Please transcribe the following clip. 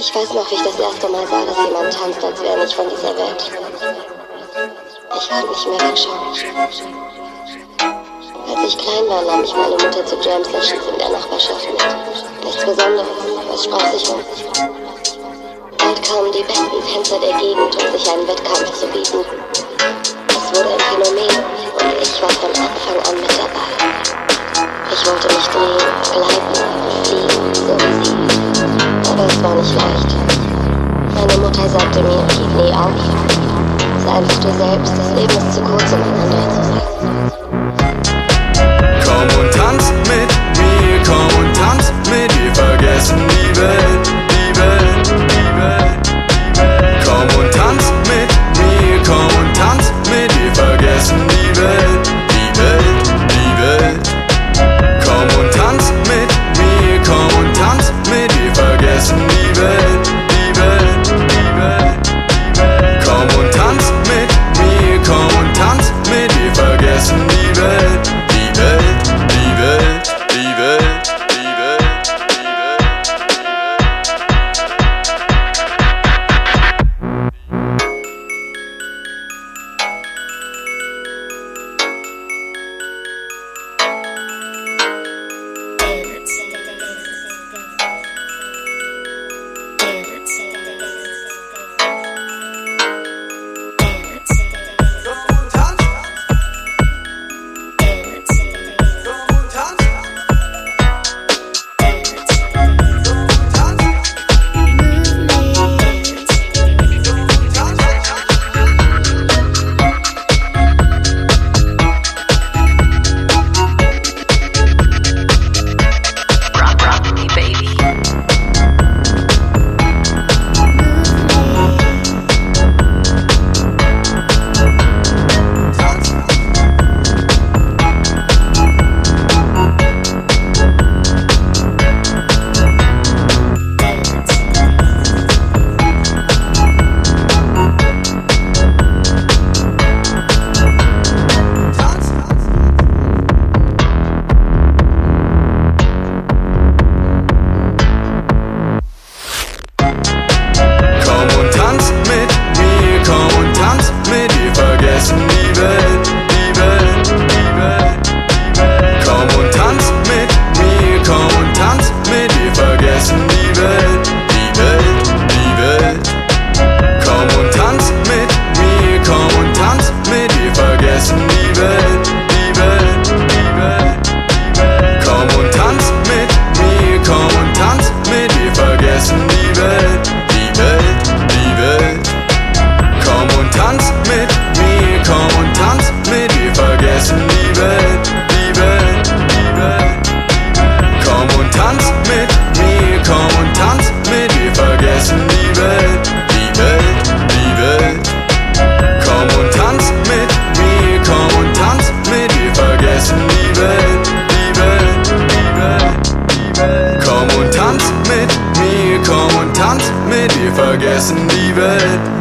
Ich weiß noch, wie ich das erste Mal sah, dass jemand tanzt, als wäre nicht von dieser Welt. Ich konnte nicht mehr wegschauen. Als ich klein war, nahm ich meine Mutter zu Jam Sessions in der Nachbarschaft mit. Nichts Besonderes, aber es sprach sich um. Bald kamen die besten Tänzer der Gegend, um sich einen Wettkampf zu bieten. Es wurde ein Phänomen und ich war von Anfang an mit dabei. Ich wollte mich drehen, gleiten war nicht leicht. Meine Mutter sagte mir, gib nie auf. Sei nicht du selbst, das Leben ist zu kurz, um einander zu sein. and leave it.